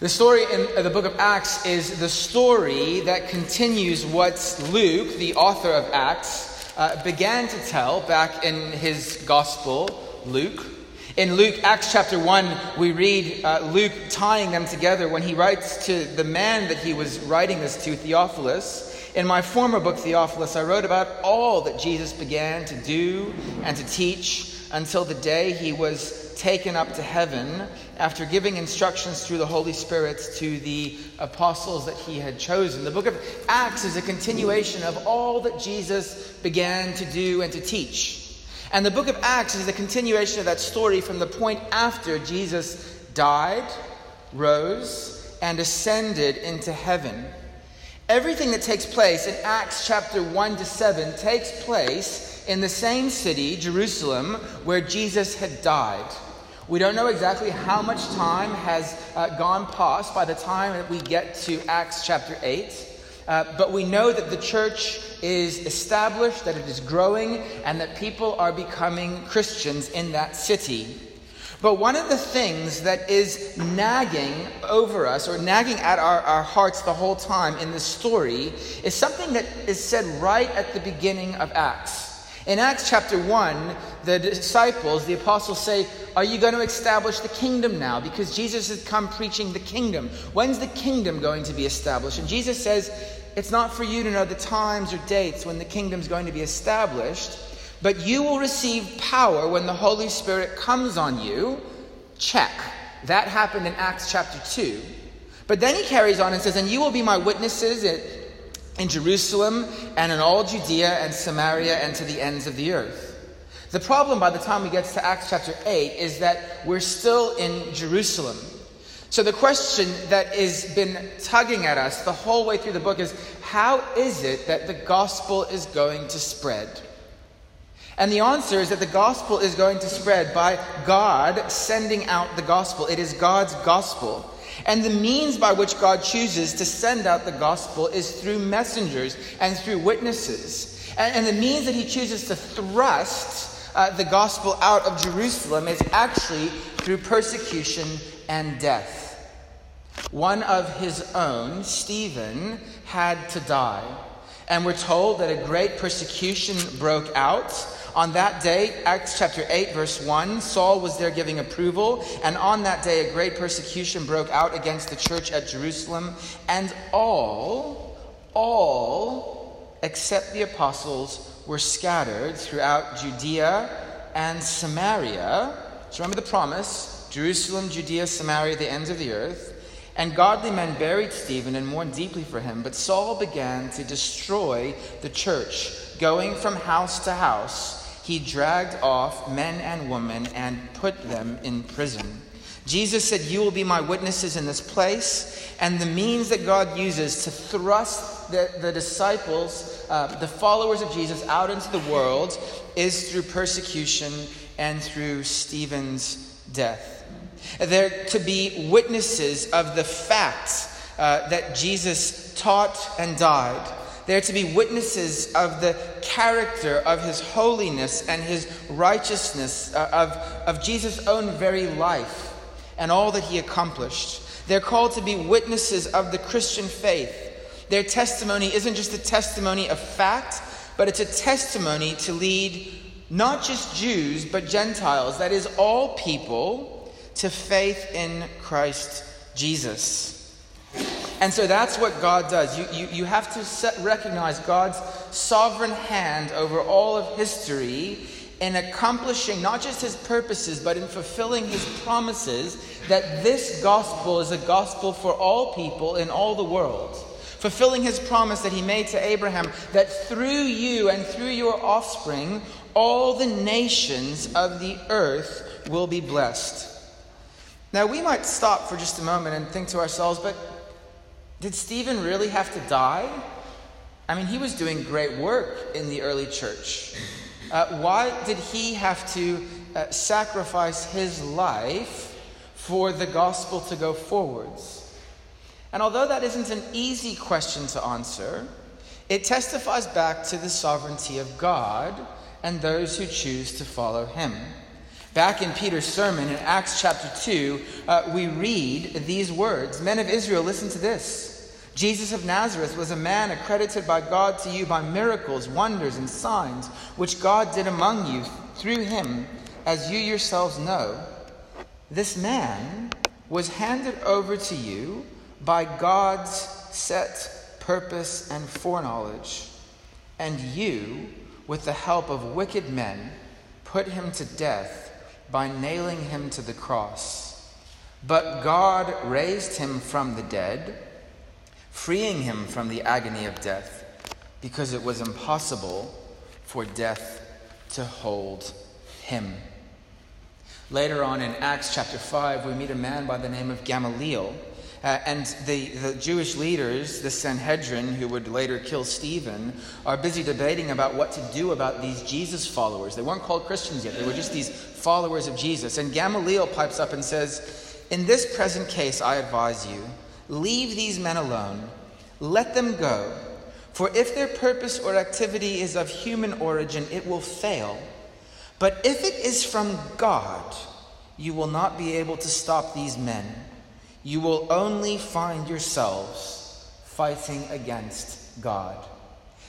The story in the book of Acts is the story that continues what Luke, the author of Acts, uh, began to tell back in his gospel, Luke. In Luke, Acts chapter 1, we read uh, Luke tying them together when he writes to the man that he was writing this to, Theophilus. In my former book, Theophilus, I wrote about all that Jesus began to do and to teach until the day he was taken up to heaven after giving instructions through the Holy Spirit to the apostles that he had chosen. The book of Acts is a continuation of all that Jesus began to do and to teach. And the book of Acts is a continuation of that story from the point after Jesus died, rose, and ascended into heaven. Everything that takes place in Acts chapter 1 to 7 takes place in the same city, Jerusalem, where Jesus had died. We don't know exactly how much time has uh, gone past by the time that we get to Acts chapter 8. Uh, but we know that the church is established, that it is growing, and that people are becoming Christians in that city. But one of the things that is nagging over us, or nagging at our, our hearts the whole time in this story, is something that is said right at the beginning of Acts. In Acts chapter 1, the disciples, the apostles say, Are you going to establish the kingdom now? Because Jesus has come preaching the kingdom. When's the kingdom going to be established? And Jesus says, It's not for you to know the times or dates when the kingdom's going to be established, but you will receive power when the Holy Spirit comes on you. Check. That happened in Acts chapter 2. But then he carries on and says, And you will be my witnesses in Jerusalem and in all Judea and Samaria and to the ends of the earth. The problem by the time we get to Acts chapter 8 is that we're still in Jerusalem. So the question that has been tugging at us the whole way through the book is how is it that the gospel is going to spread? And the answer is that the gospel is going to spread by God sending out the gospel. It is God's gospel. And the means by which God chooses to send out the gospel is through messengers and through witnesses. And, and the means that he chooses to thrust uh, the gospel out of Jerusalem is actually through persecution and death. One of his own, Stephen, had to die. And we're told that a great persecution broke out on that day, Acts chapter 8, verse 1, Saul was there giving approval, and on that day a great persecution broke out against the church at Jerusalem, and all, all, except the apostles, were scattered throughout Judea and Samaria. So remember the promise Jerusalem, Judea, Samaria, the ends of the earth. And godly men buried Stephen and mourned deeply for him. But Saul began to destroy the church, going from house to house he dragged off men and women and put them in prison. Jesus said, You will be my witnesses in this place. And the means that God uses to thrust the, the disciples, uh, the followers of Jesus, out into the world is through persecution and through Stephen's death. They're to be witnesses of the facts uh, that Jesus taught and died they are to be witnesses of the character of his holiness and his righteousness, uh, of, of Jesus' own very life and all that he accomplished. They're called to be witnesses of the Christian faith. Their testimony isn't just a testimony of fact, but it's a testimony to lead not just Jews, but Gentiles, that is, all people, to faith in Christ Jesus. And so that's what God does. You, you, you have to set, recognize God's sovereign hand over all of history in accomplishing not just his purposes, but in fulfilling his promises that this gospel is a gospel for all people in all the world. Fulfilling his promise that he made to Abraham that through you and through your offspring, all the nations of the earth will be blessed. Now, we might stop for just a moment and think to ourselves, but did Stephen really have to die? I mean, he was doing great work in the early church. Uh, why did he have to uh, sacrifice his life for the gospel to go forwards? And although that isn't an easy question to answer, it testifies back to the sovereignty of God and those who choose to follow him. Back in Peter's sermon in Acts chapter 2, uh, we read these words Men of Israel, listen to this. Jesus of Nazareth was a man accredited by God to you by miracles, wonders, and signs, which God did among you through him, as you yourselves know. This man was handed over to you by God's set purpose and foreknowledge, and you, with the help of wicked men, put him to death by nailing him to the cross. But God raised him from the dead freeing him from the agony of death, because it was impossible for death to hold him. Later on in Acts chapter 5, we meet a man by the name of Gamaliel. Uh, and the, the Jewish leaders, the Sanhedrin, who would later kill Stephen, are busy debating about what to do about these Jesus followers. They weren't called Christians yet, they were just these followers of Jesus. And Gamaliel pipes up and says, In this present case, I advise you Leave these men alone. Let them go. For if their purpose or activity is of human origin, it will fail. But if it is from God, you will not be able to stop these men. You will only find yourselves fighting against God.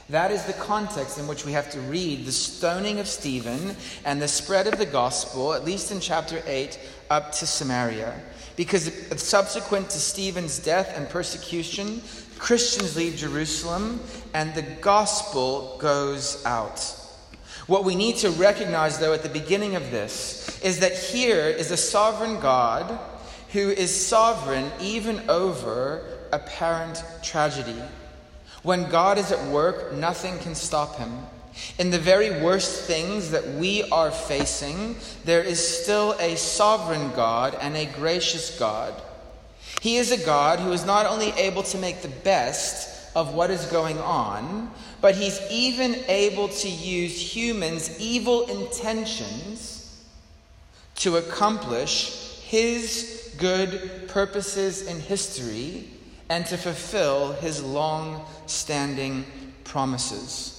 That is the context in which we have to read the stoning of Stephen and the spread of the gospel, at least in chapter 8, up to Samaria. Because subsequent to Stephen's death and persecution, Christians leave Jerusalem and the gospel goes out. What we need to recognize, though, at the beginning of this is that here is a sovereign God who is sovereign even over apparent tragedy. When God is at work, nothing can stop him. In the very worst things that we are facing, there is still a sovereign God and a gracious God. He is a God who is not only able to make the best of what is going on, but he's even able to use humans' evil intentions to accomplish his good purposes in history and to fulfill his long standing promises.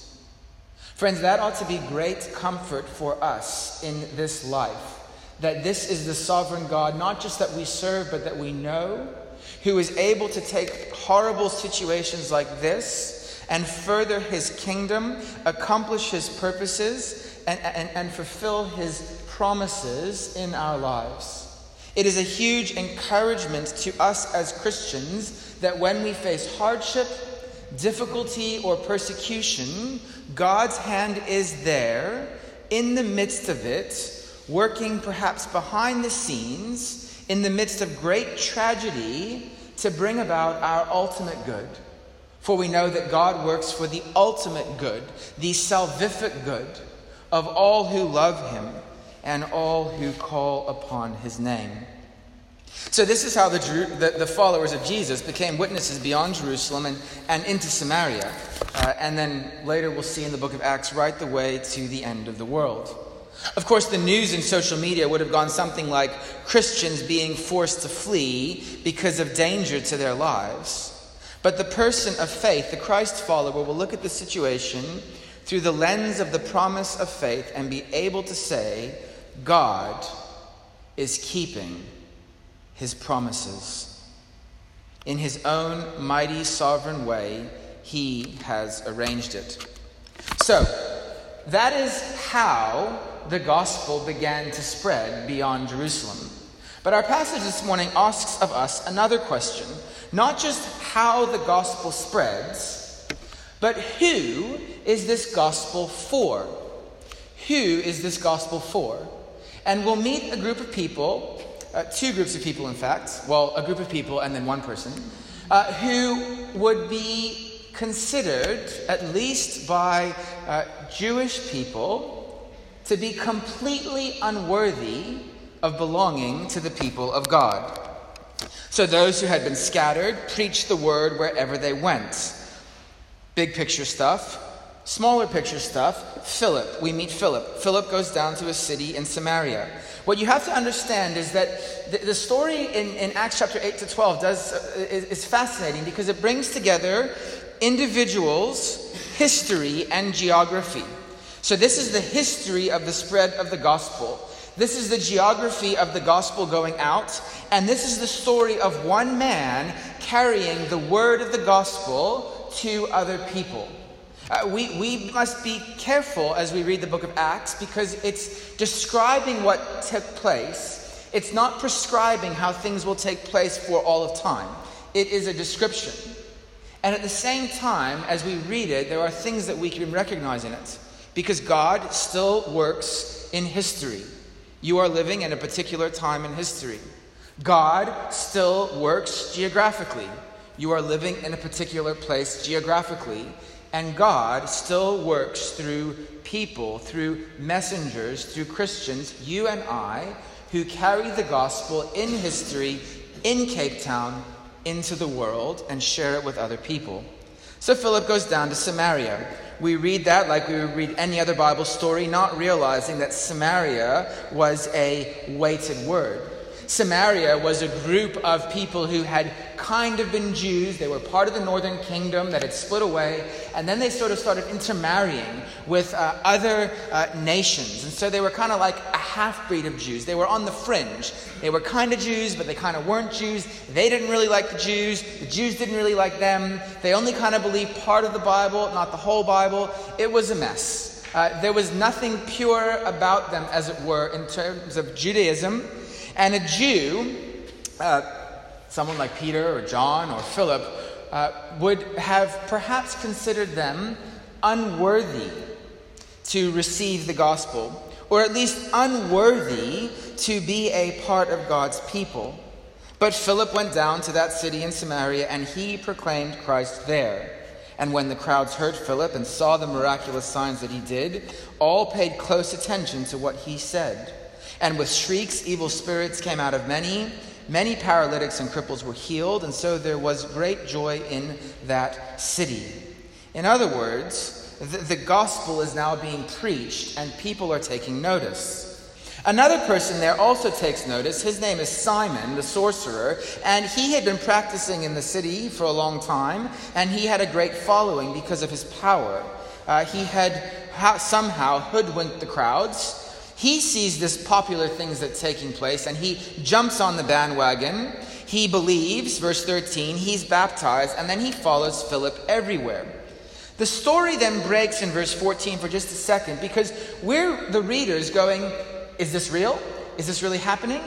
Friends, that ought to be great comfort for us in this life. That this is the sovereign God, not just that we serve, but that we know, who is able to take horrible situations like this and further his kingdom, accomplish his purposes, and, and, and fulfill his promises in our lives. It is a huge encouragement to us as Christians that when we face hardship, difficulty, or persecution, God's hand is there in the midst of it, working perhaps behind the scenes, in the midst of great tragedy, to bring about our ultimate good. For we know that God works for the ultimate good, the salvific good of all who love him and all who call upon his name. So, this is how the, the, the, followers of Jesus became witnesses beyond Jerusalem and, and into Samaria. Uh, and then later we'll see in the book of Acts right the way to the end of the world. Of course, the news in social media would have gone something like Christians being forced to flee because of danger to their lives. But the person of faith, the Christ follower, will look at the situation through the lens of the promise of faith and be able to say, God is keeping his promises. In his own mighty sovereign way, he has arranged it. So, that is how the gospel began to spread beyond Jerusalem. But our passage this morning asks of us another question not just how the gospel spreads, but who is this gospel for? Who is this gospel for? And we'll meet a group of people uh, two groups of people, in fact, well, a group of people and then one person, uh, who would be considered, at least by uh, Jewish people, to be completely unworthy of belonging to the people of God. So those who had been scattered preached the word wherever they went. Big picture stuff. Smaller picture stuff, Philip. We meet Philip. Philip goes down to a city in Samaria. What you have to understand is that the, the story in, in, Acts chapter 8 to 12 does, uh, is, is fascinating because it brings together individuals, history, and geography. So, this is the history of the spread of the gospel. This is the geography of the gospel going out, and this is the story of one man carrying the word of the gospel to other people. Uh, we, we must be careful as we read the book of Acts because it's describing what took place. It's not prescribing how things will take place for all of time, it is a description. And at the same time, as we read it, there are things that we can recognize in it because God still works in history. You are living in a particular time in history. God still works geographically. You are living in a particular place geographically. And God still works through people, through messengers, through Christians, you and I, who carry the gospel in history, in Cape Town, into the world, and share it with other people. So Philip goes down to Samaria. We read that like we would read any other Bible story, not realizing that Samaria was a weighted word. Samaria was a group of people who had kind of been Jews. They were part of the northern kingdom that had split away, and then they sort of started intermarrying with uh, other uh, nations. And so they were kind of like a half breed of Jews. They were on the fringe. They were kind of Jews, but they kind of weren't Jews. They didn't really like the Jews. The Jews didn't really like them. They only kind of believed part of the Bible, not the whole Bible. It was a mess. Uh, there was nothing pure about them, as it were, in terms of Judaism. And a Jew, uh, someone like Peter or John or Philip, uh, would have perhaps considered them unworthy to receive the gospel, or at least unworthy to be a part of God's people. But Philip went down to that city in Samaria, and he proclaimed Christ there. And when the crowds heard Philip and saw the miraculous signs that he did, all paid close attention to what he said. And with shrieks, evil spirits came out of many. Many paralytics and cripples were healed, and so there was great joy in that city. In other words, the, the gospel is now being preached, and people are taking notice. Another person there also takes notice. His name is Simon, the sorcerer, and he had been practicing in the city for a long time, and he had a great following because of his power. Uh, he had somehow hoodwinked the crowds he sees this popular things that's taking place and he jumps on the bandwagon. He believes, verse 13, he's baptized, and then he follows Philip everywhere. The story then breaks in verse 14 for just a second because we're the readers going, Is this real? Is this really happening?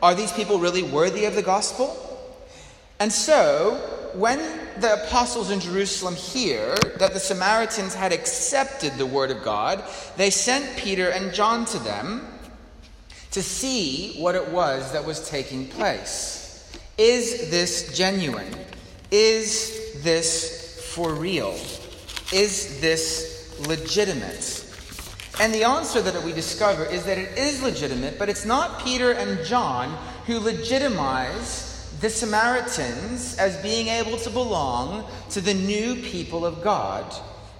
Are these people really worthy of the gospel? And so when the apostles in Jerusalem hear that the Samaritans had accepted the word of God, they sent Peter and John to them to see what it was that was taking place. Is this genuine? Is this for real? Is this legitimate? And the answer that we discover is that it is legitimate, but it's not Peter and John who legitimize the Samaritans as being able to belong to the new people of God.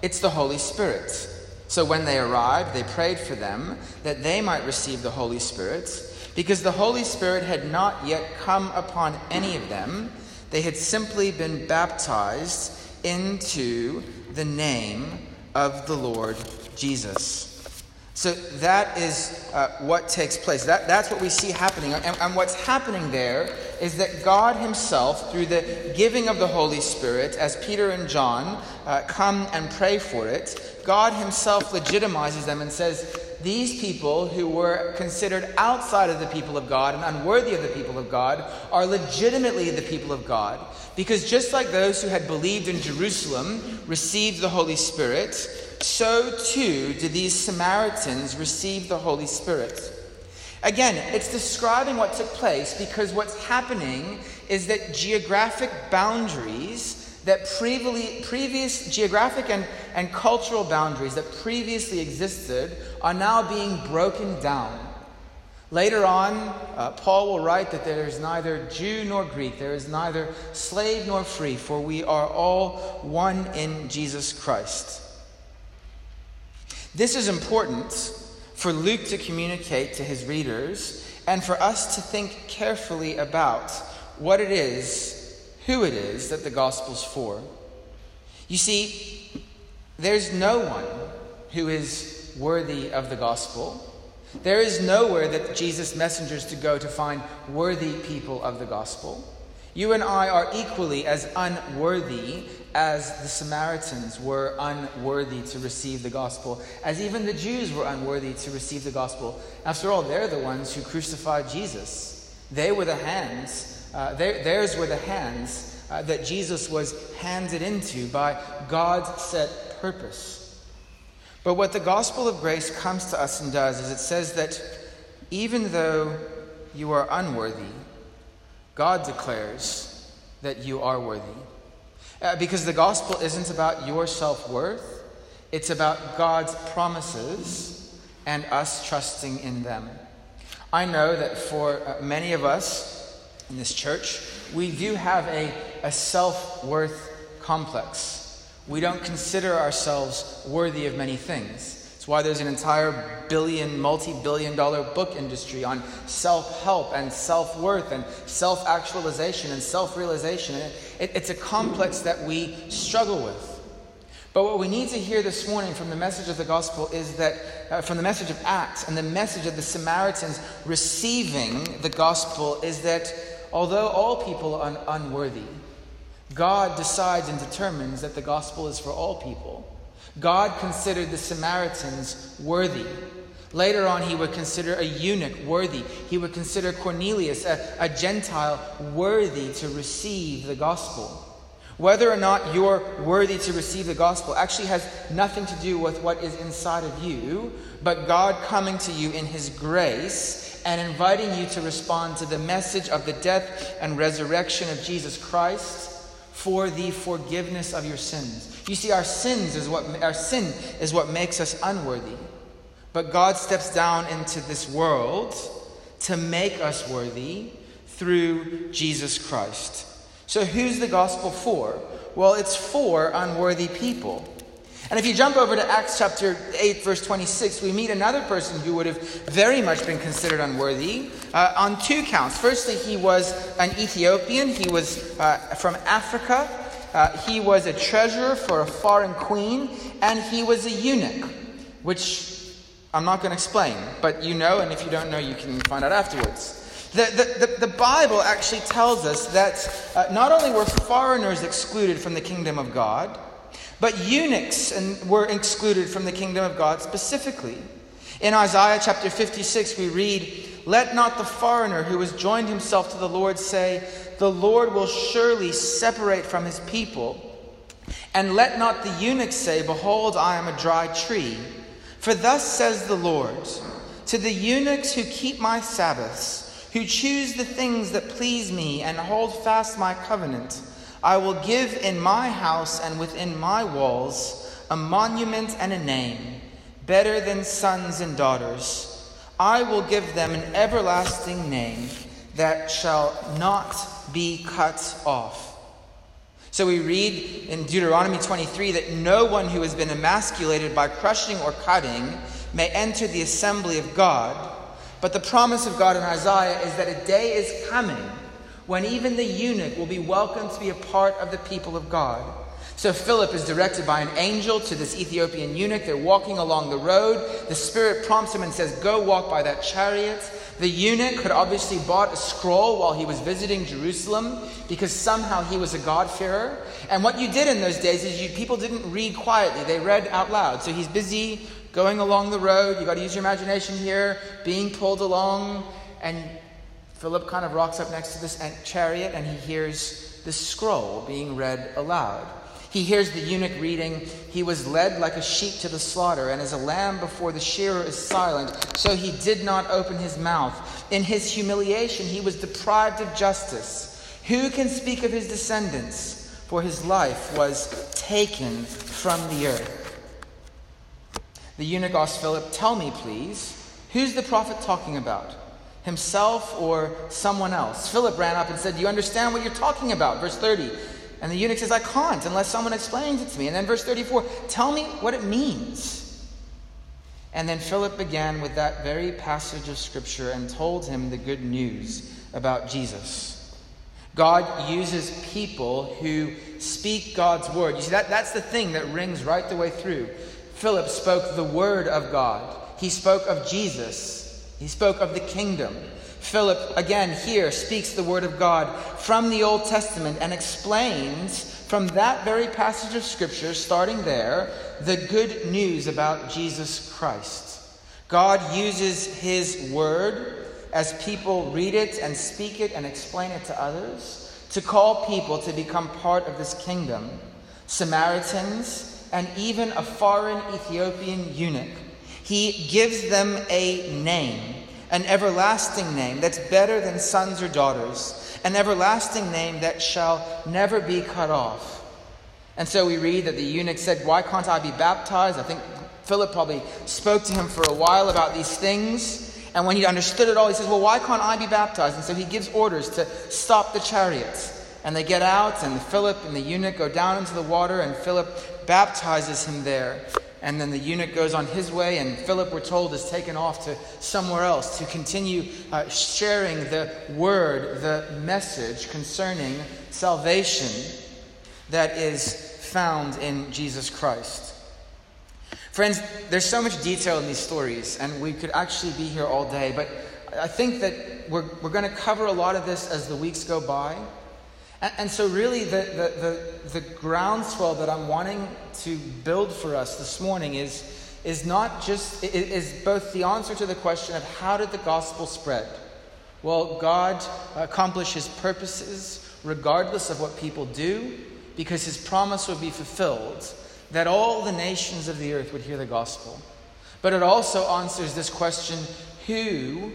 It's the Holy Spirit. So when they arrived, they prayed for them that they might receive the Holy Spirit, because the Holy Spirit had not yet come upon any of them. They had simply been baptized into the name of the Lord Jesus. So that is uh, what takes place. That, that's what we see happening. And, and, what's happening there is that God Himself, through the giving of the Holy Spirit, as Peter and John uh, come and pray for it, God Himself legitimizes them and says, These people who were considered outside of the people of God and unworthy of the people of God are legitimately the people of God. Because just like those who had believed in Jerusalem received the Holy Spirit, so too do these Samaritans receive the Holy Spirit. Again, it's describing what took place because what's happening is that geographic boundaries that previously, previous geographic and, and cultural boundaries that previously existed are now being broken down. Later on, uh, Paul will write that there is neither Jew nor Greek, there is neither slave nor free, for we are all one in Jesus Christ. This is important for Luke to communicate to his readers and for us to think carefully about what it is, who it is that the gospel's for. You see, there's no one who is worthy of the gospel. There is nowhere that Jesus messengers to go to find worthy people of the gospel. You and I are equally as unworthy as the Samaritans were unworthy to receive the gospel, as even the Jews were unworthy to receive the gospel. After all, they're the ones who crucified Jesus. They were the hands, uh, theirs were the hands uh, that Jesus was handed into by God's set purpose. But what the gospel of grace comes to us and does is it says that even though you are unworthy, God declares that you are worthy. Uh, because the gospel isn't about your self worth, it's about God's promises and us trusting in them. I know that for uh, many of us in this church, we do have a, a self worth complex. We don't consider ourselves worthy of many things. It's why there's an entire billion, multi billion dollar book industry on self help and self worth and self actualization and self realization. It, it's a complex that we struggle with. But what we need to hear this morning from the message of the gospel is that, uh, from the message of Acts and the message of the Samaritans receiving the gospel, is that although all people are un- unworthy, God decides and determines that the gospel is for all people. God considered the Samaritans worthy. Later on, he would consider a eunuch worthy. He would consider Cornelius, a, a Gentile, worthy to receive the gospel. Whether or not you're worthy to receive the gospel actually has nothing to do with what is inside of you, but God coming to you in his grace and inviting you to respond to the message of the death and resurrection of Jesus Christ for the forgiveness of your sins. You see, our sins is what our sin is what makes us unworthy. But God steps down into this world to make us worthy through Jesus Christ. So who's the gospel for? Well, it's for unworthy people. And if you jump over to Acts chapter 8, verse 26, we meet another person who would have very much been considered unworthy uh, on two counts. Firstly, he was an Ethiopian, he was uh, from Africa, uh, he was a treasurer for a foreign queen, and he was a eunuch, which I'm not going to explain, but you know, and if you don't know, you can find out afterwards. The, the, the, the Bible actually tells us that uh, not only were foreigners excluded from the kingdom of God, but eunuchs and were excluded from the kingdom of God specifically. In Isaiah chapter 56, we read, Let not the foreigner who has joined himself to the Lord say, The Lord will surely separate from his people. And let not the eunuch say, Behold, I am a dry tree. For thus says the Lord, To the eunuchs who keep my Sabbaths, who choose the things that please me, and hold fast my covenant, I will give in my house and within my walls a monument and a name, better than sons and daughters. I will give them an everlasting name that shall not be cut off. So we read in Deuteronomy 23 that no one who has been emasculated by crushing or cutting may enter the assembly of God. But the promise of God in Isaiah is that a day is coming when even the eunuch will be welcomed to be a part of the people of God. So Philip is directed by an angel to this Ethiopian eunuch. They're walking along the road. The Spirit prompts him and says, Go walk by that chariot. The eunuch had obviously bought a scroll while he was visiting Jerusalem because somehow he was a God-fearer. And what you did in those days is you, people didn't read quietly, they read out loud. So he's busy going along the road. You've got to use your imagination here, being pulled along. And Philip kind of rocks up next to this chariot and he hears the scroll being read aloud. He hears the eunuch reading, He was led like a sheep to the slaughter, and as a lamb before the shearer is silent, so he did not open his mouth. In his humiliation, he was deprived of justice. Who can speak of his descendants? For his life was taken from the earth. The eunuch asked Philip, Tell me, please, who's the prophet talking about? himself or someone else. Philip ran up and said, Do you understand what you're talking about? Verse 30. And the eunuch says, I can't unless someone explains it to me. And then verse 34, tell me what it means. And then Philip began with that very passage of Scripture and told him the good news about Jesus. God uses people who speak God's word. You see, that, that's the thing that rings right the way through. Philip spoke the word of God, he spoke of Jesus He spoke of the kingdom. Philip, again, here speaks the word of God from the Old Testament and explains from that very passage of Scripture, starting there, the good news about Jesus Christ. God uses His word as people read it and speak it and explain it to others to call people to become part of this kingdom Samaritans, and even a foreign Ethiopian eunuch. He gives them a name, an everlasting name that's better than sons or daughters, an everlasting name that shall never be cut off. And so we read that the eunuch said, Why can't I be baptized? I think Philip probably spoke to him for a while about these things. And when he understood it all, he says, Well, why can't I be baptized? And so he gives orders to stop the chariots. And they get out, and Philip and the eunuch go down into the water, and Philip baptizes him there. And then the eunuch goes on his way, and Philip, we're told, is taken off to somewhere else to continue uh, sharing the word, the message concerning salvation that is found in Jesus Christ. Friends, there's so much detail in these stories, and we could actually be here all day, but I think that we're, we're going to cover a lot of this as the weeks go by. And, and so, really, the, the, the, the groundswell that I'm wanting to build for us this morning is, is not just, is both the answer to the question of how did the gospel spread? Well, God accomplished his purposes regardless of what people do, because his promise would be fulfilled that all the nations of the earth would hear the gospel. But it also answers this question who,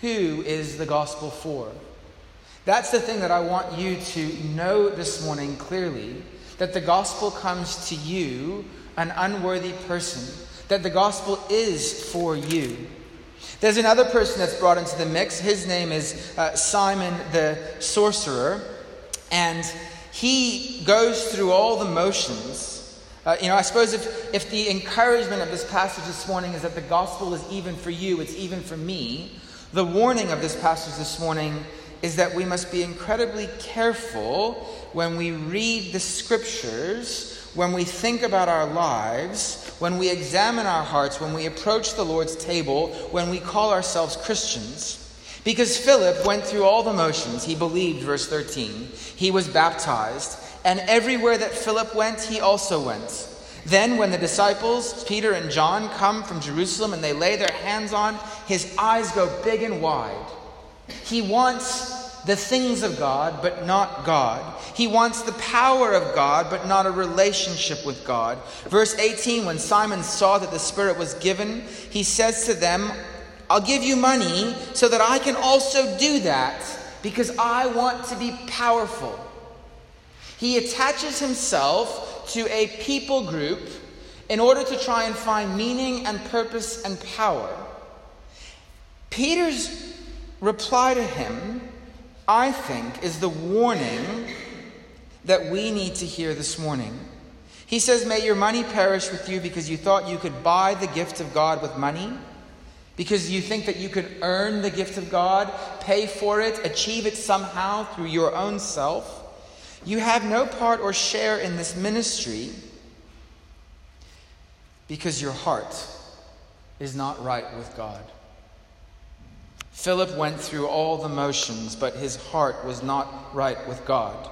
who is the gospel for? That's the thing that I want you to know this morning clearly that the gospel comes to you, an unworthy person, that the gospel is for you. There's another person that's brought into the mix. His name is uh, Simon the sorcerer, and he goes through all the motions uh, you know, I suppose if, if the encouragement of this passage this morning is that the gospel is even for you, it's even for me, the warning of this passage this morning is that we must be incredibly careful when we read the scriptures, when we think about our lives, when we examine our hearts, when we approach the Lord's table, when we call ourselves Christians. Because Philip went through all the motions. He believed, verse 13. He was baptized and everywhere that Philip went, he also went. Then, when the disciples, Peter and John, come from Jerusalem and they lay their hands on, his eyes go big and wide. He wants the things of God, but not God. He wants the power of God, but not a relationship with God. Verse 18 When Simon saw that the Spirit was given, he says to them, I'll give you money so that I can also do that because I want to be powerful. He attaches himself to a people group in order to try and find meaning and purpose and power. Peter's reply to him, I think, is the warning that we need to hear this morning. He says, May your money perish with you because you thought you could buy the gift of God with money, because you think that you could earn the gift of God, pay for it, achieve it somehow through your own self. You have no part or share in this ministry because your heart is not right with God. Philip went through all the motions, but his heart was not right with God.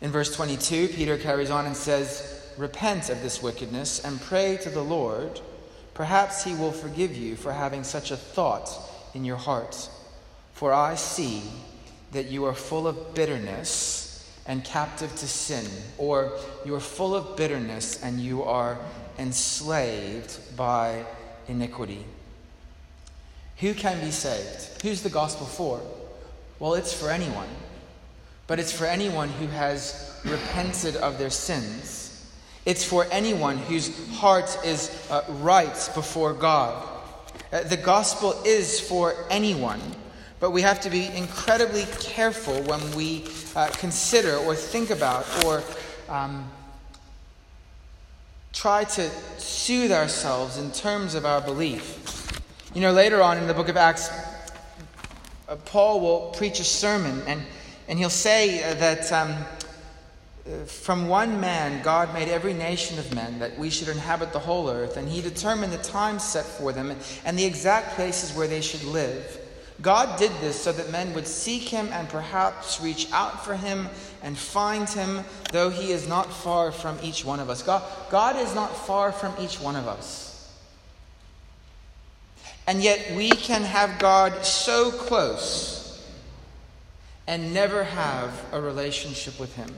In verse 22, Peter carries on and says, Repent of this wickedness and pray to the Lord. Perhaps he will forgive you for having such a thought in your heart. For I see that you are full of bitterness and captive to sin, or you are full of bitterness and you are enslaved by iniquity. Who can be saved? Who's the gospel for? Well, it's for anyone, but it's for anyone who has repented of their sins. It's for anyone whose heart is uh, right before God. Uh, the gospel is for anyone. But we have to be incredibly careful when we uh, consider or think about or um, try to soothe ourselves in terms of our belief. You know, later on in the book of Acts, uh, Paul will preach a sermon and, and he'll say that um, uh, from one man, God made every nation of men that we should inhabit the whole earth, and He determined the times set for them and the exact places where they should live. God did this so that men would seek Him and perhaps reach out for Him and find Him, though He is not far from each one of us. God, God is not far from each one of us. And yet we can have God so close and never have a relationship with Him.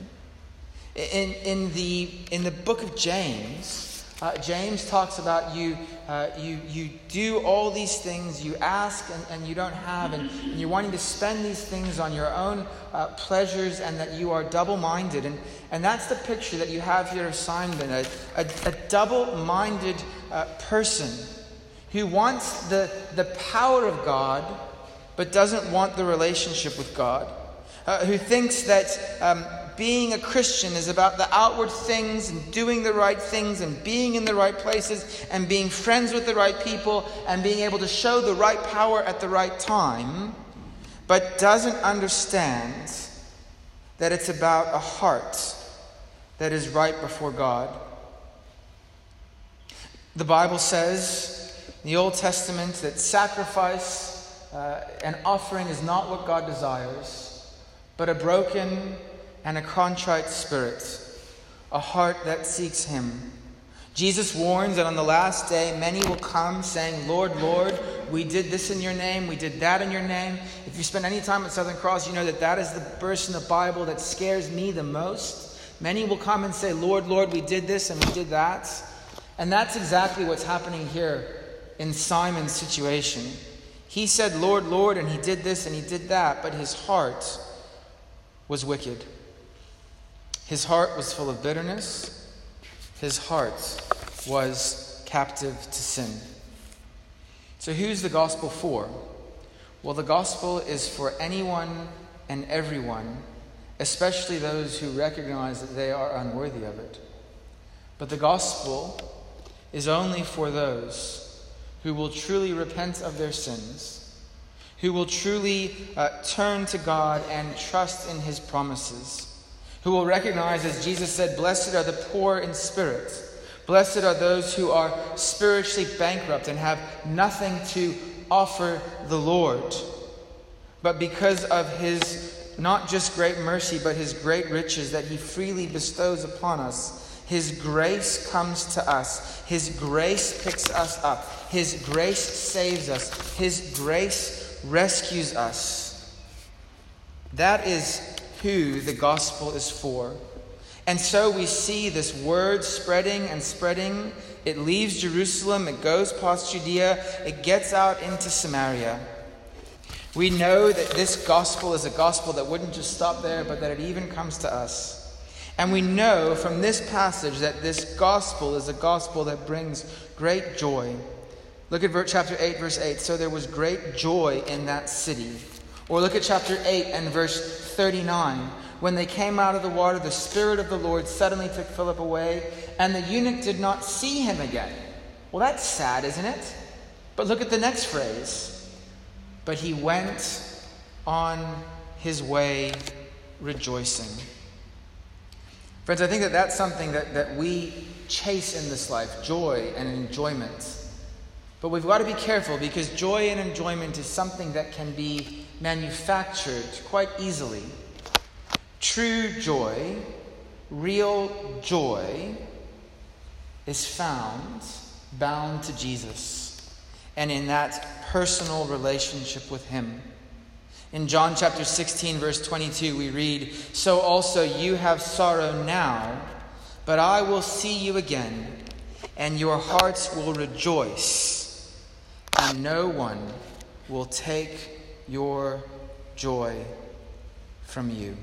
In, in, the, in the book of James, uh, James talks about you, uh, you, you do all these things, you ask and, and you don't have, and, and, you're wanting to spend these things on your own uh, pleasures, and that you are double minded. And, and that's the picture that you have here of Simon a, a, a double minded uh, person who wants the, the power of God but doesn't want the relationship with God, uh, who thinks that. Um, being a Christian is about the outward things and doing the right things and being in the right places and being friends with the right people and being able to show the right power at the right time, but doesn't understand that it's about a heart that is right before God. The Bible says the Old Testament that sacrifice uh, and offering is not what God desires, but a broken and a contrite spirit, a heart that seeks Him. Jesus warns that on the last day, many will come saying, Lord, Lord, we did this in your name, we did that in your name. If you spend any time at Southern Cross, you know that that is the verse in the Bible that scares me the most. Many will come and say, Lord, Lord, we did this and we did that. And that's exactly what's happening here in Simon's situation. He said, Lord, Lord, and he did this and he did that, but his heart was wicked. His heart was full of bitterness. His heart was captive to sin. So, who's the gospel for? Well, the gospel is for anyone and everyone, especially those who recognize that they are unworthy of it. But the gospel is only for those who will truly repent of their sins, who will truly uh, turn to God and trust in his promises who will recognize, as Jesus said, Blessed are the poor in spirit. Blessed are those who are spiritually bankrupt and have nothing to offer the Lord. But because of his not just great mercy, but his great riches that he freely bestows upon us, his grace comes to us. His grace picks us up. His grace saves us. His grace rescues us. That is who the gospel is for. And so we see this word spreading and spreading. It leaves Jerusalem, it goes past Judea, it gets out into Samaria. We know that this gospel is a gospel that wouldn't just stop there, but that it even comes to us. And we know from this passage that this gospel is a gospel that brings great joy. Look at verse, chapter 8, verse 8. So there was great joy in that city. Or look at chapter 8 and verse 39. When they came out of the water, the Spirit of the Lord suddenly took Philip away, and the eunuch did not see him again. Well, that's sad, isn't it? But look at the next phrase. But he went on his way rejoicing. Friends, I think that that's something that, that we chase in this life joy and enjoyment. But we've got to be careful because joy and enjoyment is something that can be manufactured quite easily. True joy, real joy, is found bound to Jesus and in that personal relationship with Him. In John chapter 16, verse 22, we read, So also you have sorrow now, but I will see you again, and your hearts will rejoice, and no one will take your joy from you.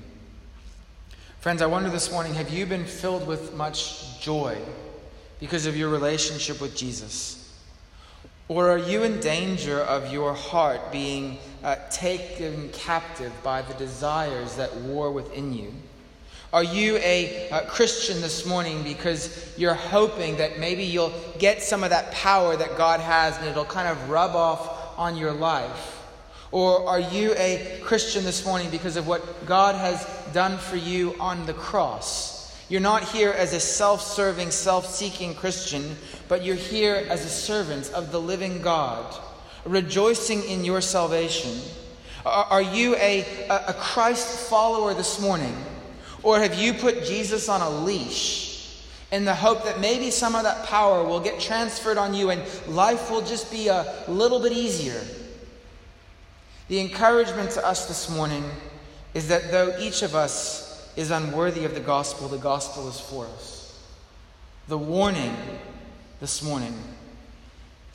Friends, I wonder this morning have you been filled with much joy because of your relationship with Jesus? Or are you in danger of your heart being uh, taken captive by the desires that war within you? Are you a, a Christian this morning because you're hoping that maybe you'll get some of that power that God has and it'll kind of rub off on your life? Or are you a Christian this morning because of what God has done for you on the cross? You're not here as a self serving, self seeking Christian, but you're here as a servant of the living God, rejoicing in your salvation. Are you a, a Christ follower this morning? Or have you put Jesus on a leash in the hope that maybe some of that power will get transferred on you and life will just be a little bit easier? The encouragement to us this morning is that though each of us is unworthy of the gospel, the gospel is for us. The warning this morning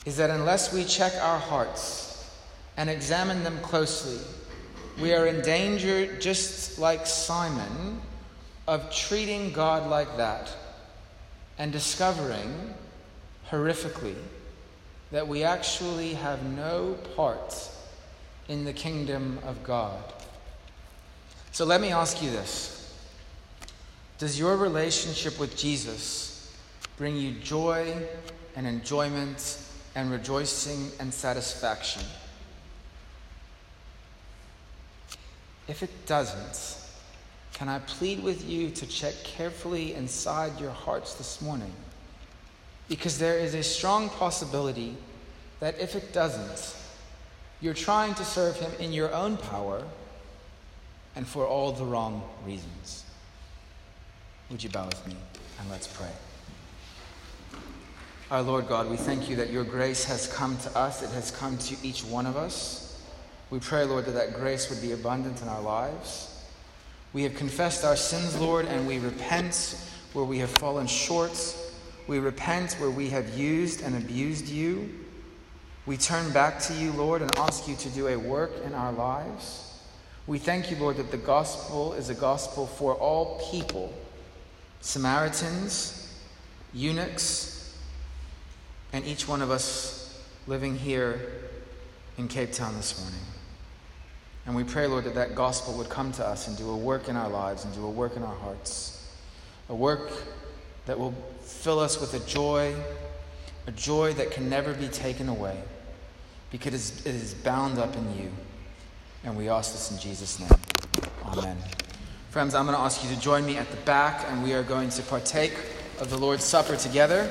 is that unless we check our hearts, and examine them closely, we are in danger, just like Simon, of treating God like that and discovering horrifically that we actually have no part in the kingdom of God. So let me ask you this Does your relationship with Jesus bring you joy and enjoyment and rejoicing and satisfaction? If it doesn't, can I plead with you to check carefully inside your hearts this morning? Because there is a strong possibility that if it doesn't, you're trying to serve Him in your own power and for all the wrong reasons. Would you bow with me and let's pray? Our Lord God, we thank you that your grace has come to us, it has come to each one of us. We pray, Lord, that that grace would be abundant in our lives. We have confessed our sins, Lord, and we repent where we have fallen short. We repent where we have used and abused you. We turn back to you, Lord, and ask you to do a work in our lives. We thank you, Lord, that the gospel is a gospel for all people Samaritans, eunuchs, and each one of us living here in Cape Town this morning. And we pray, Lord, that that gospel would come to us and do a work in our lives and do a work in our hearts. A work that will fill us with a joy, a joy that can never be taken away because it is bound up in you. And we ask this in Jesus' name. Amen. Friends, I'm going to ask you to join me at the back, and we are going to partake of the Lord's Supper together.